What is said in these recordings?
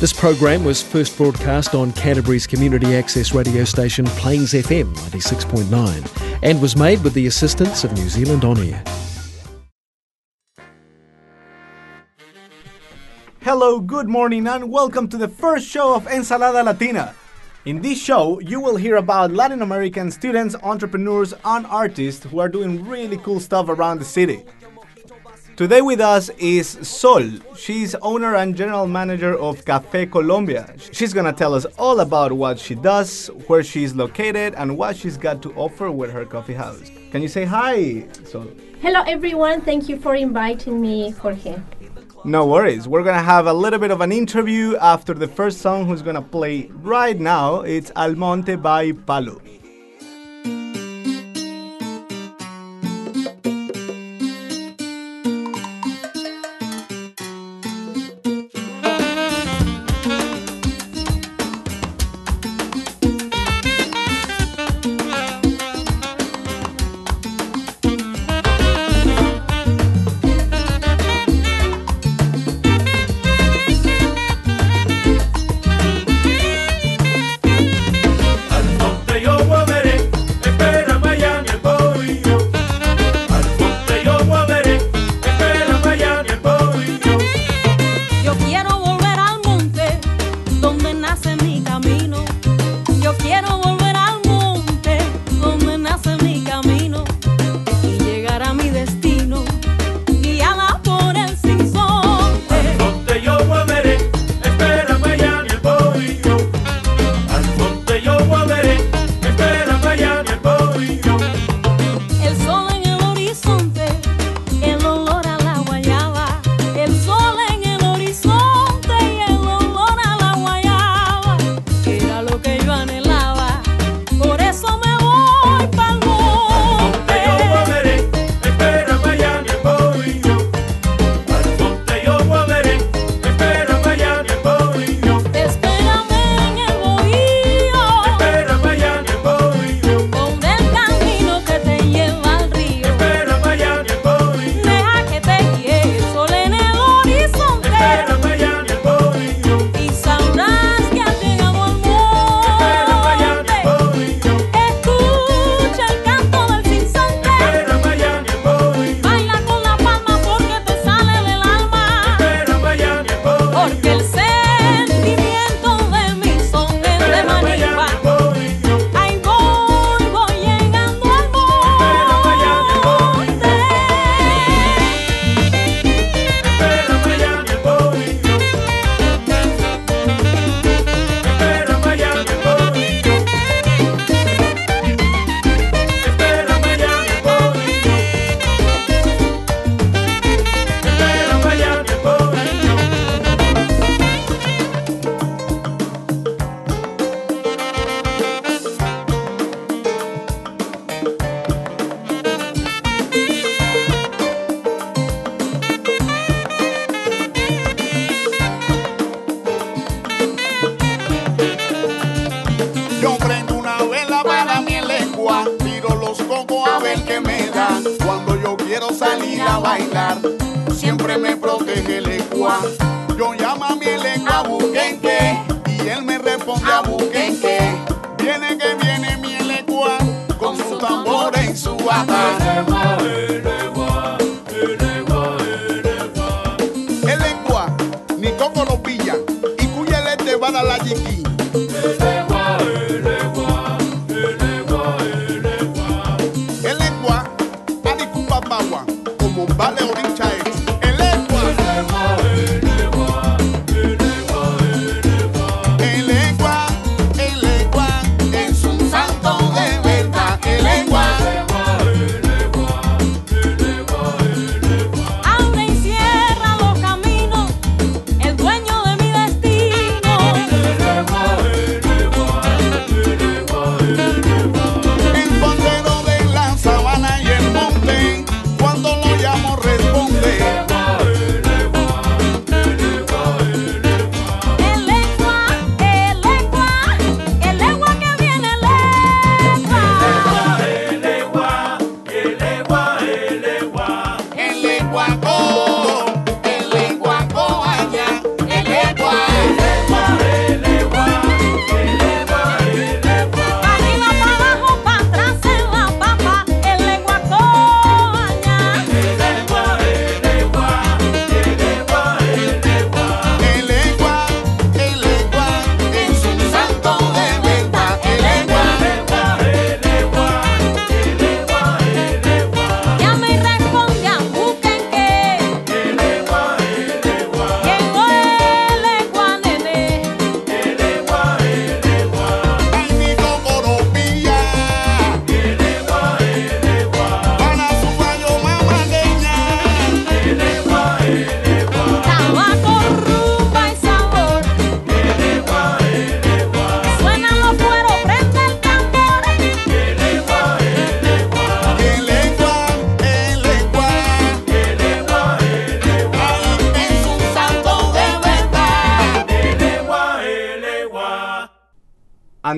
This program was first broadcast on Canterbury's community access radio station Plains FM 96.9 and was made with the assistance of New Zealand On Air. Hello, good morning, and welcome to the first show of Ensalada Latina. In this show, you will hear about Latin American students, entrepreneurs, and artists who are doing really cool stuff around the city. Today with us is Sol. She's owner and general manager of Café Colombia. She's gonna tell us all about what she does, where she's located, and what she's got to offer with her coffee house. Can you say hi, Sol? Hello, everyone. Thank you for inviting me, Jorge. No worries. We're gonna have a little bit of an interview after the first song who's gonna play right now. It's Almonte by Palo.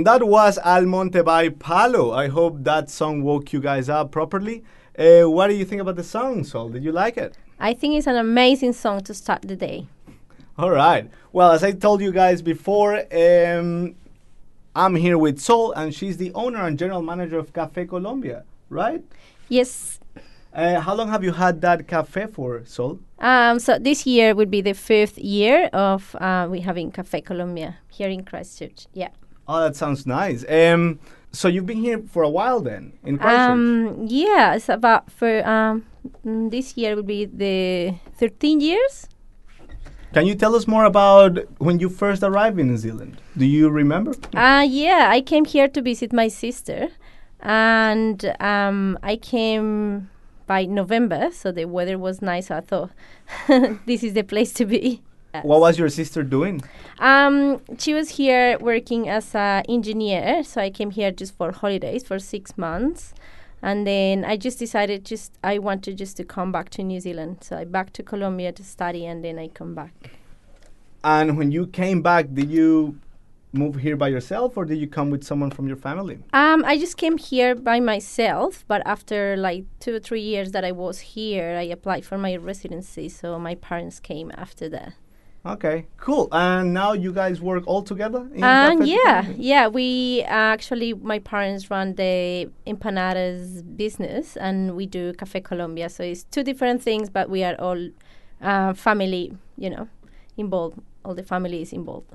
And that was Al Monte by Palo. I hope that song woke you guys up properly. Uh, what do you think about the song, Sol? Did you like it? I think it's an amazing song to start the day. All right. Well, as I told you guys before, um, I'm here with Sol, and she's the owner and general manager of Cafe Colombia, right? Yes. Uh, how long have you had that cafe for, Sol? Um, so this year would be the fifth year of uh, we having Cafe Colombia here in Christchurch. Yeah. Oh, that sounds nice. Um, so you've been here for a while then in Christchurch. Um, yeah, it's about for um, mm, this year will be the 13 years. Can you tell us more about when you first arrived in New Zealand? Do you remember? Uh, yeah, I came here to visit my sister, and um, I came by November, so the weather was nice. So I thought this is the place to be. What was your sister doing? Um, she was here working as an engineer, so I came here just for holidays for six months, and then I just decided just I wanted just to come back to New Zealand, so I back to Colombia to study, and then I come back. And when you came back, did you move here by yourself, or did you come with someone from your family? Um, I just came here by myself, but after like two or three years that I was here, I applied for my residency, so my parents came after that. Okay, cool. And now you guys work all together? in And Cafe yeah, Colombia? yeah, we actually my parents run the empanadas business, and we do Cafe Colombia. So it's two different things, but we are all uh, family, you know, involved. All the family is involved.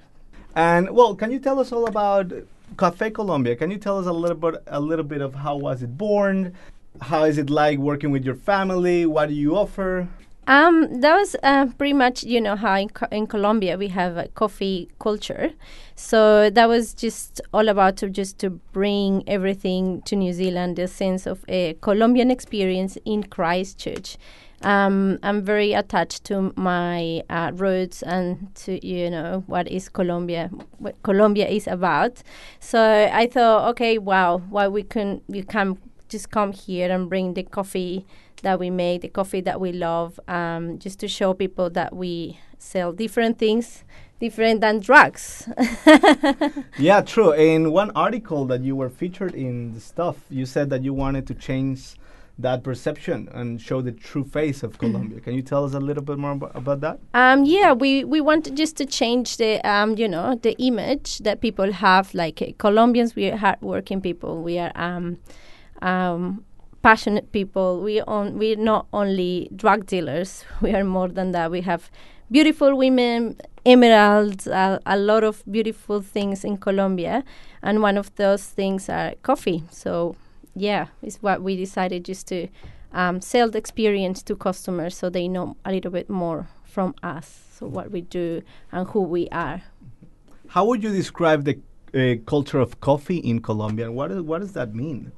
And well, can you tell us all about Cafe Colombia? Can you tell us a little bit, a little bit of how was it born? How is it like working with your family? What do you offer? Um, that was uh, pretty much, you know, how in, Co- in Colombia we have a coffee culture. So that was just all about to just to bring everything to New Zealand, the sense of a Colombian experience in Christchurch. Um, I'm very attached to my uh, roots and to you know what is Colombia, what Colombia is about. So I thought, okay, wow, why we can you can just come here and bring the coffee that we make, the coffee that we love, um, just to show people that we sell different things, different than drugs. Yeah, true. In one article that you were featured in the stuff, you said that you wanted to change that perception and show the true face of Colombia. Can you tell us a little bit more abo- about that? Um, yeah, we, we want just to change the um, you know the image that people have. Like uh, Colombians, we are hardworking people. We are um, um, passionate people. We on we're not only drug dealers. We are more than that. We have beautiful women, emeralds, uh, a lot of beautiful things in Colombia, and one of those things are coffee. So yeah, it's what we decided just to um, sell the experience to customers so they know a little bit more from us, so what we do and who we are. How would you describe the uh, culture of coffee in Colombia? What, is, what does that mean?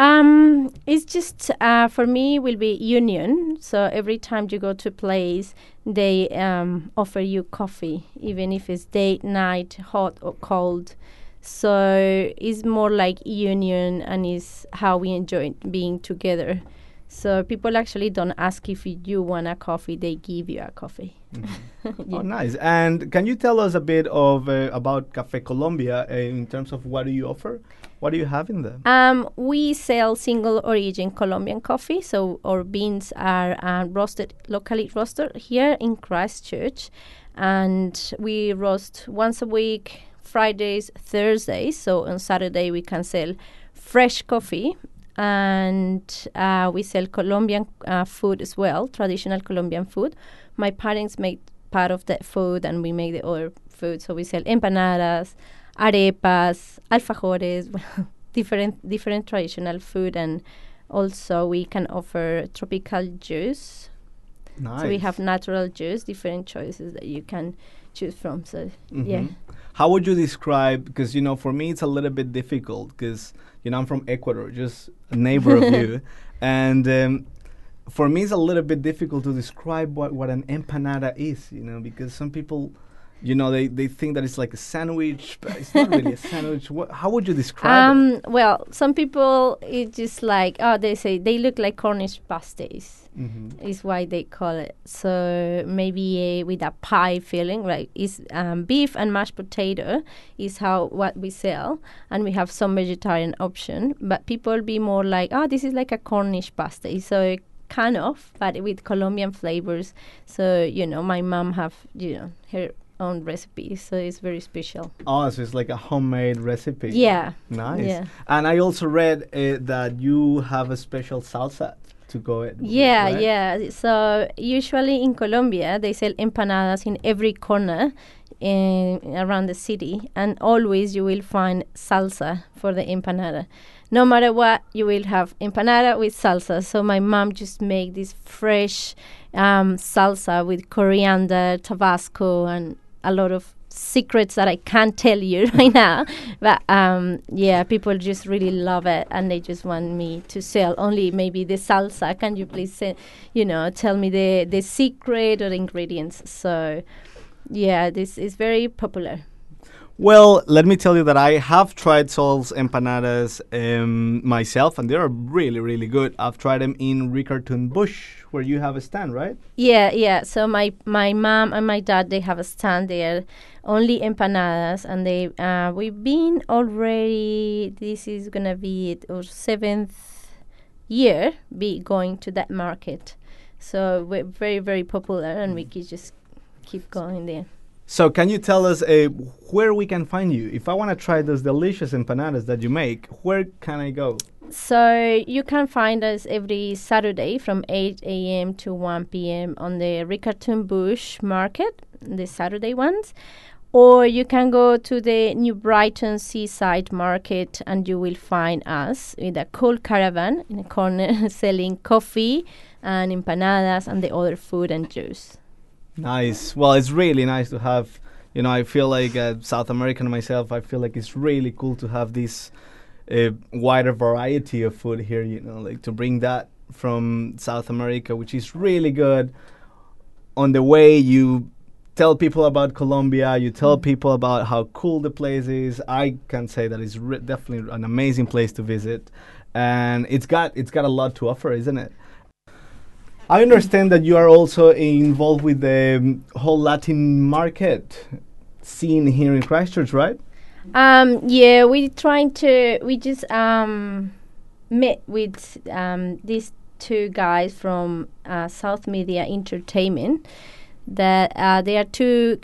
Um, it's just uh, for me will be union. So every time you go to a place, they um, offer you coffee, even if it's day, night, hot or cold. So it's more like union, and is how we enjoy being together. So people actually don't ask if you want a coffee; they give you a coffee. Oh, nice. And can you tell us a bit of uh, about Cafe Colombia uh, in terms of what do you offer? What do you have in there? Um, we sell single origin Colombian coffee, so our beans are uh, roasted locally roasted here in Christchurch, and we roast once a week, Fridays, Thursdays. So on Saturday we can sell fresh coffee, and uh, we sell Colombian uh, food as well, traditional Colombian food. My parents make part of that food, and we make the other food. So we sell empanadas, arepas, alfajores, different different traditional food, and also we can offer tropical juice. Nice. So we have natural juice, different choices that you can choose from. So yeah. Mhm. How would you describe? Because you know, for me, it's a little bit difficult because you know I'm from Ecuador, just a neighbor of you, and um, for me, it's a little bit difficult to describe what what an empanada is. You know, because some people you know, they, they think that it's like a sandwich, but it's not really a sandwich. What, how would you describe it? Um, well, some people it's just like oh they say they look like Cornish pasties. Mhm. Is why they call it. So maybe uh, with a pie filling like is um, beef and mashed potato is how what we sell, and we have some vegetarian option. But people be more like, oh, this is like a Cornish pasta. So kind of, but with Colombian flavors. So you know, my mom have you know her own recipe, so it's very special. Oh, so it's like a homemade recipe. Yeah. Nice. Yeah. And I also read uh, that you have a special salsa to go it. with, Yeah, right? yeah. So usually in Colombia, they sell empanadas in every corner in, around the city, and always you will find salsa for the empanada. No matter what, you will have empanada with salsa. So my mom just make this fresh um, salsa with coriander, Tabasco, and a lot of secrets that I can't tell you right now. But um, yeah, people just really love it, and they just want me to sell only maybe the salsa. Can you please, say, you know, tell me the the secret or the ingredients? So yeah, this is very popular. Well, let me tell you that I have tried Sol's empanadas um, myself, and they are really, really good. I've tried them in Riccarton Bush, where you have a stand, right? Yeah, yeah. So my my mom and my dad they have a stand there, only empanadas, and they uh, we've been already. This is gonna be it, our seventh year be going to that market. So we're very very popular, and we can just keep going there. So, can you tell us uh, where we can find you? If I want to try those delicious empanadas that you make, where can I go? So you can find us every Saturday from 8 a.m. to 1 p.m. on the Riccarton Bush Market, the Saturday ones. Or you can go to the New Brighton Seaside Market and you will find us with a cool caravan in a corner selling coffee and empanadas and the other food and juice. Nice. Well, it's really nice to have. You know, I feel like uh, South American myself. I feel like it's really cool to have this uh, wider variety of food here. You know, like to bring that from South America, which is really good. On the way you tell people about Colombia, you tell people about how cool the place is. I can say that it's definitely an amazing place to visit, and it's got it's got a lot to offer, isn't it? I understand that you are also involved with the um, whole Latin market scene here in Christchurch, right? Um, yeah, we're trying to. We just um, met with um, these two guys from uh, South Media Entertainment. That uh, they are two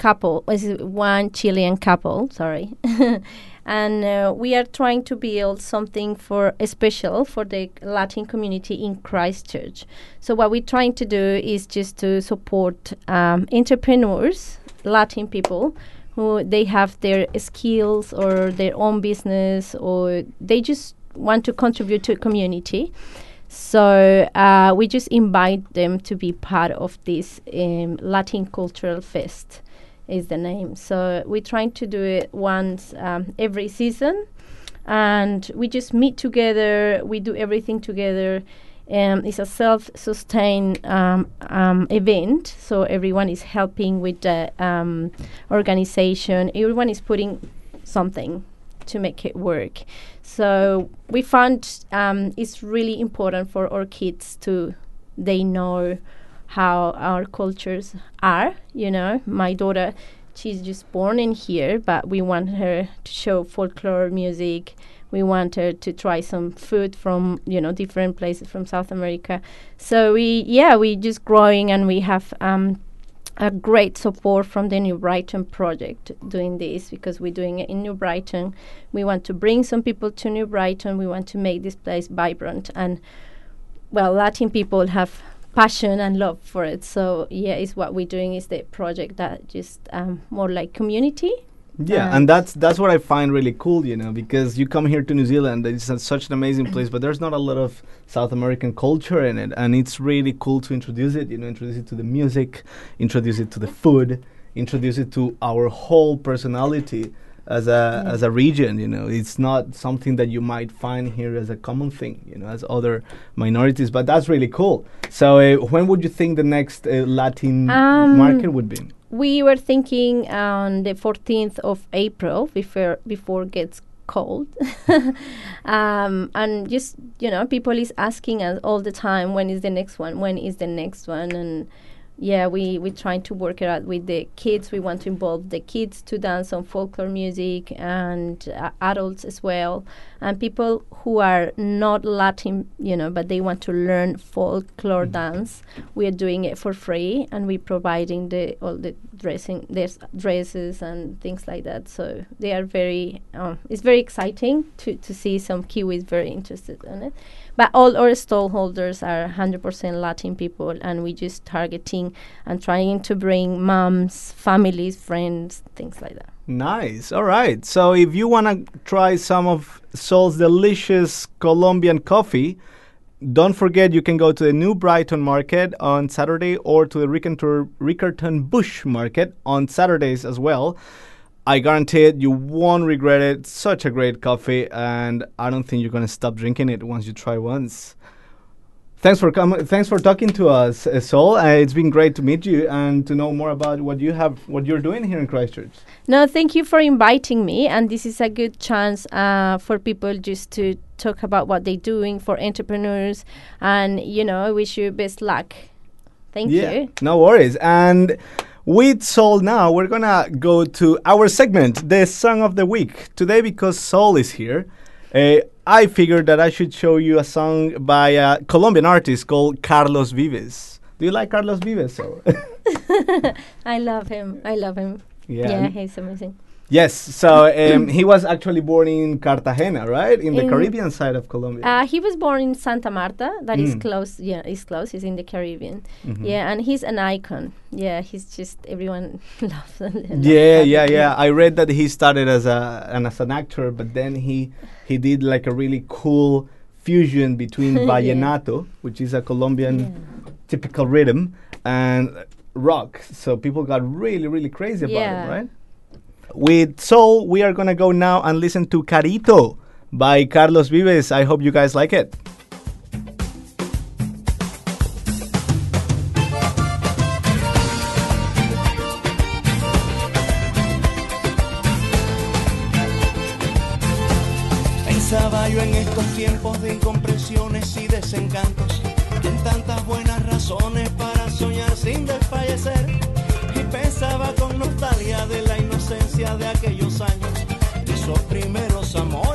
couple. Is one Chilean couple? Sorry. And uh, we are trying to build something for special for the Latin community in Christchurch. So what we're trying to do is just to support um, entrepreneurs, Latin people, who they have their skills or their own business or they just want to contribute to a community. So uh, we just invite them to be part of this um, Latin Cultural Fest is the name. So we're trying to do it once um, every season, and we just meet together. We do everything together. Um, it's a self-sustained um, um, event, so everyone is helping with the um, organization. Everyone is putting something to make it work. So we found um, it's really important for our kids to they know how our cultures are. You know, my daughter, she's just born in here, but we want her to show folklore music. We want her to try some food from you know different places from South America. So we yeah we're just growing and we have um, a great support from the New Brighton project doing this because we're doing it in New Brighton. We want to bring some people to New Brighton. We want to make this place vibrant and well, Latin people have passion and love for it. So yeah, it's what we're doing is the project that just um, more like community. Yeah, Uh, and that's that's what I find really cool, you know, because you come here to New Zealand, it's a, such an amazing place, but there's not a lot of South American culture in it, and it's really cool to introduce it. You know, introduce it to the music, introduce it to the food, introduce it to our whole personality as a as a region. You know, it's not something that you might find here as a common thing. You know, as other minorities. But that's really cool. So, uh, when would you think the next uh, Latin Um, market would be? We were thinking on the 14th of April before before it gets cold, um, and just you know, people is asking us all the time, when is the next one? When is the next one? And yeah, we we trying to work it out with the kids. We want to involve the kids to dance on folklore music and uh, adults as well, and people who are not Latin, you know, but they want to learn folklore dance. We are doing it for free, and we're providing the all the dressing, there's dresses and things like that. So they are very. Um, it's very exciting to to see some Kiwis very interested in it. But all our stallholders are 100% Latin people, and we just targeting and trying to bring moms, families, friends, things like that. Nice. All right. So if you want to try some of Sol's delicious Colombian coffee, don't forget you can go to the New Brighton Market on Saturday or to the Riccarton, Bush Market on Saturdays as well. I guarantee it, you won't regret it. Such a great coffee, and I don't think you're gonna stop drinking it once you try once. Thanks for coming. Thanks for talking to us, uh, Sol. Uh, it's been great to meet you and to know more about what you have, what you're doing here in Christchurch. No, thank you for inviting me, and this is a good chance uh, for people just to talk about what they're doing for entrepreneurs, and you know, I wish you best luck. Thank yeah, you. no worries. And with Sol now, we're gonna go to our segment, the song of the week. Today, because Sol is here, uh, I figured that I should show you a song by a Colombian artist called Carlos Vives. Do you like Carlos Vives? I love him. I love him. Yeah. Yeah, he's amazing. Yes. So um, he was actually born in Cartagena, right, in the Caribbean side of Colombia. Uh, he was born in Santa Marta. That is Mm. close. Yeah, is close. He's in the Caribbean. Mhm. Yeah, and he's an icon. Yeah, he's just everyone loves him. Yeah, yeah, yeah. I read that he started as a and as an actor, but then he he did like a really cool fusion between vallenato, which is a Colombian Yeah. typical rhythm, and rock. So people got really, really crazy about Yeah. it, right? With Sol, we are gonna go now and listen to Carito by Carlos Vives. I hope you guys like it. Primeros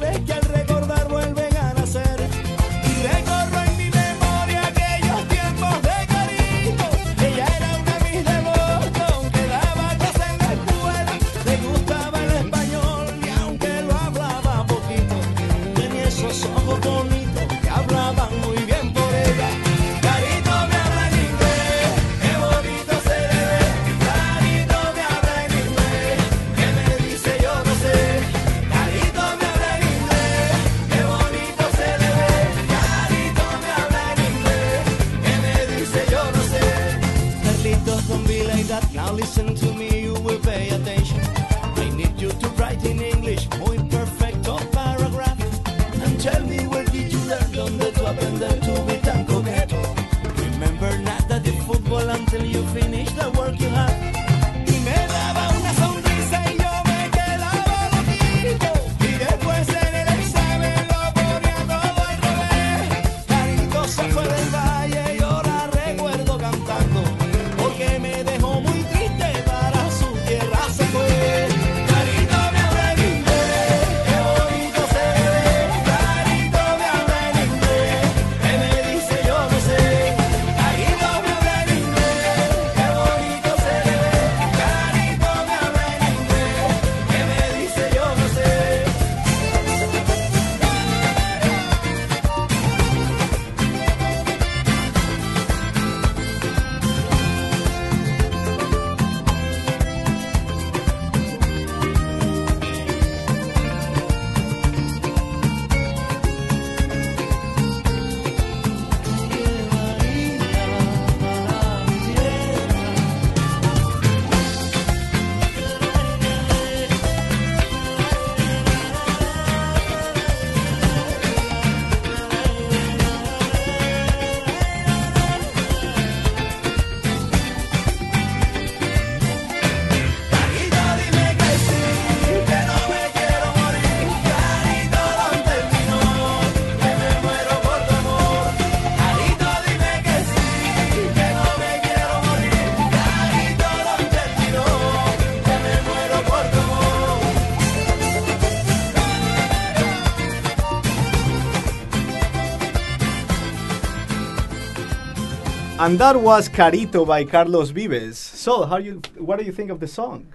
And that was Carito by Carlos Vives. So, how you what do you think of the song?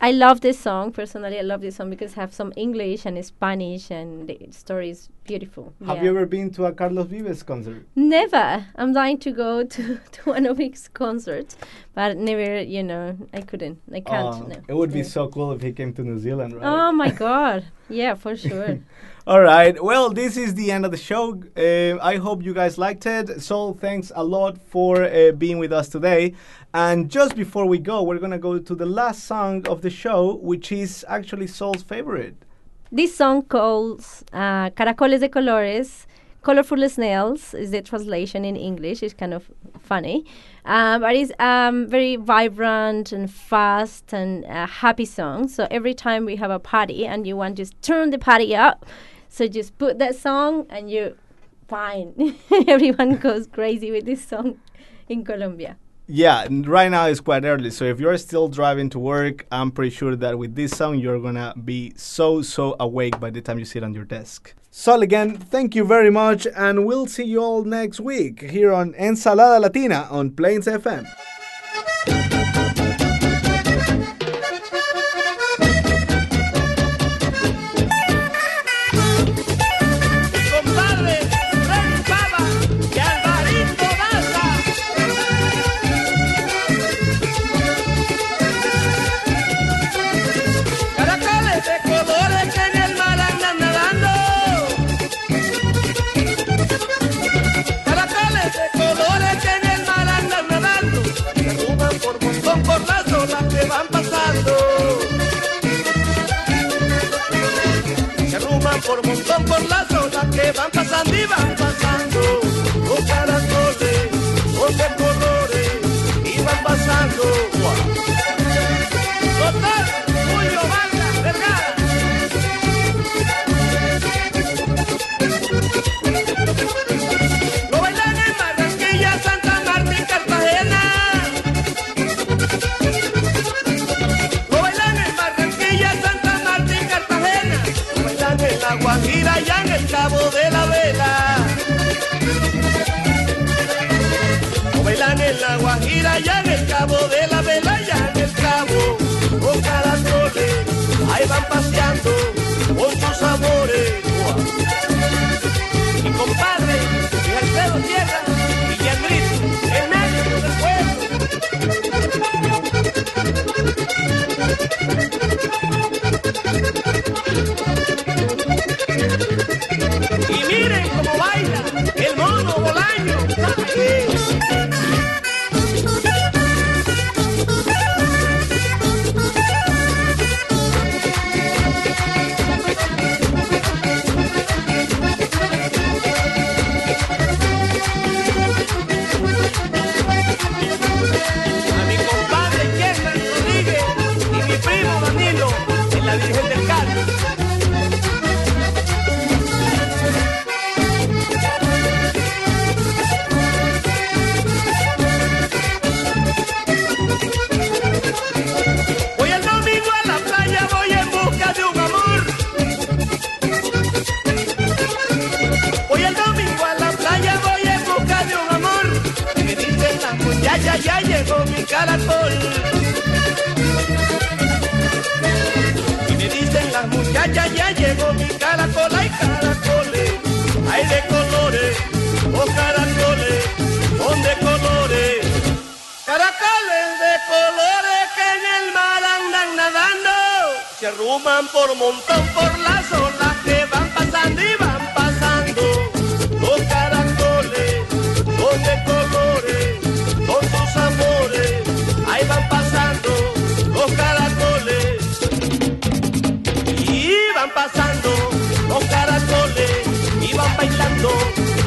I love this song personally. I love this song because it have some English and Spanish, and the story is beautiful. Have Yeah. you ever been to a Carlos Vives concert? Never. I'm dying to go to, to one of his concerts, but never. You know, I couldn't. I can't. Oh, no. It would be Yeah. so cool if he came to New Zealand, right? Oh my god! Yeah, for sure. All right. Well, this is the end of the show. Uh, I hope you guys liked it. So, thanks a lot for uh, being with us today. And just before we go, we're gonna go to the last song of the show, which is actually Sol's favorite. this song calls uh, Caracoles de Colores. Colorful snails is the translation in English. It's kind of funny, um, but it's um, very vibrant and fast and uh, happy song. So every time we have a party and you want to just turn the party up, so just put that song and you're fine. Everyone goes crazy with this song in Colombia. Yeah, right now it's quite early, so if you're still driving to work, I'm pretty sure that with this song you're gonna be so so awake by the time you sit on your desk. Sol, again, thank you very much, and we'll see you all next week here on Ensalada Latina on Plains FM. toman por montón por las olas que van pasando y van pasando. Los caracoles, los de colores, con sus amores, ahí van pasando los caracoles. Y van pasando los caracoles y van bailando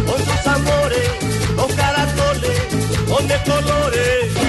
con sus amores, los caracoles, con de colores.